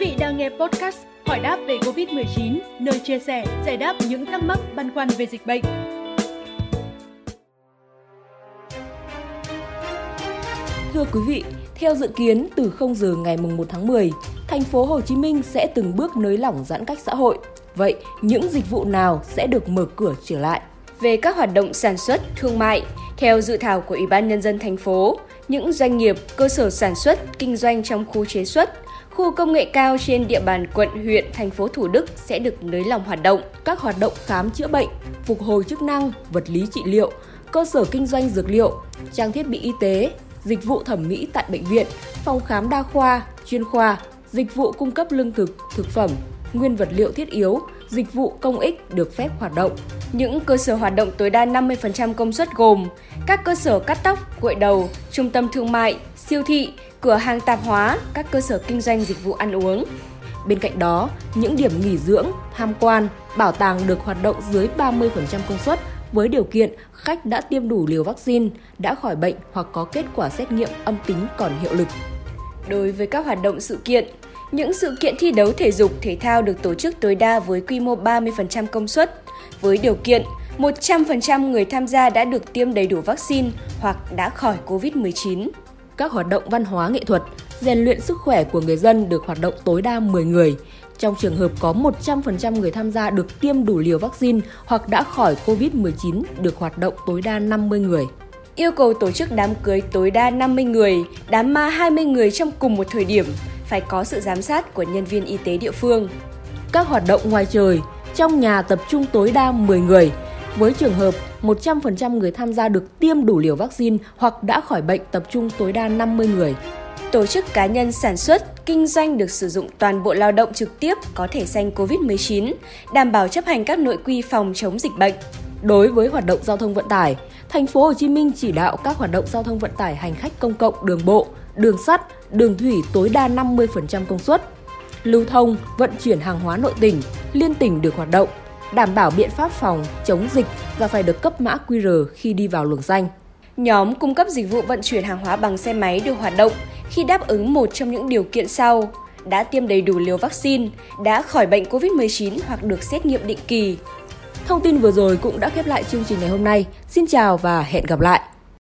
vị đang nghe podcast Hỏi đáp về Covid-19, nơi chia sẻ, giải đáp những thắc mắc băn khoăn về dịch bệnh. Thưa quý vị, theo dự kiến từ 0 giờ ngày 1 tháng 10, thành phố Hồ Chí Minh sẽ từng bước nới lỏng giãn cách xã hội. Vậy, những dịch vụ nào sẽ được mở cửa trở lại? Về các hoạt động sản xuất, thương mại, theo dự thảo của Ủy ban Nhân dân thành phố, những doanh nghiệp, cơ sở sản xuất, kinh doanh trong khu chế xuất, khu công nghệ cao trên địa bàn quận, huyện, thành phố Thủ Đức sẽ được nới lỏng hoạt động. Các hoạt động khám chữa bệnh, phục hồi chức năng, vật lý trị liệu, cơ sở kinh doanh dược liệu, trang thiết bị y tế, dịch vụ thẩm mỹ tại bệnh viện, phòng khám đa khoa, chuyên khoa, dịch vụ cung cấp lương thực, thực phẩm, nguyên vật liệu thiết yếu, dịch vụ công ích được phép hoạt động. Những cơ sở hoạt động tối đa 50% công suất gồm các cơ sở cắt tóc, gội đầu, trung tâm thương mại, siêu thị, cửa hàng tạp hóa, các cơ sở kinh doanh dịch vụ ăn uống. Bên cạnh đó, những điểm nghỉ dưỡng, tham quan, bảo tàng được hoạt động dưới 30% công suất với điều kiện khách đã tiêm đủ liều vaccine, đã khỏi bệnh hoặc có kết quả xét nghiệm âm tính còn hiệu lực. Đối với các hoạt động sự kiện, những sự kiện thi đấu thể dục thể thao được tổ chức tối đa với quy mô 30% công suất, với điều kiện 100% người tham gia đã được tiêm đầy đủ vaccine hoặc đã khỏi COVID-19. Các hoạt động văn hóa nghệ thuật, rèn luyện sức khỏe của người dân được hoạt động tối đa 10 người. Trong trường hợp có 100% người tham gia được tiêm đủ liều vaccine hoặc đã khỏi COVID-19 được hoạt động tối đa 50 người yêu cầu tổ chức đám cưới tối đa 50 người, đám ma 20 người trong cùng một thời điểm, phải có sự giám sát của nhân viên y tế địa phương. Các hoạt động ngoài trời, trong nhà tập trung tối đa 10 người, với trường hợp 100% người tham gia được tiêm đủ liều vaccine hoặc đã khỏi bệnh tập trung tối đa 50 người. Tổ chức cá nhân sản xuất, kinh doanh được sử dụng toàn bộ lao động trực tiếp có thể xanh COVID-19, đảm bảo chấp hành các nội quy phòng chống dịch bệnh. Đối với hoạt động giao thông vận tải, thành phố Hồ Chí Minh chỉ đạo các hoạt động giao thông vận tải hành khách công cộng đường bộ, đường sắt, đường thủy tối đa 50% công suất. Lưu thông, vận chuyển hàng hóa nội tỉnh, liên tỉnh được hoạt động, đảm bảo biện pháp phòng, chống dịch và phải được cấp mã QR khi đi vào luồng xanh. Nhóm cung cấp dịch vụ vận chuyển hàng hóa bằng xe máy được hoạt động khi đáp ứng một trong những điều kiện sau: đã tiêm đầy đủ liều vaccine, đã khỏi bệnh COVID-19 hoặc được xét nghiệm định kỳ. Thông tin vừa rồi cũng đã khép lại chương trình ngày hôm nay. Xin chào và hẹn gặp lại!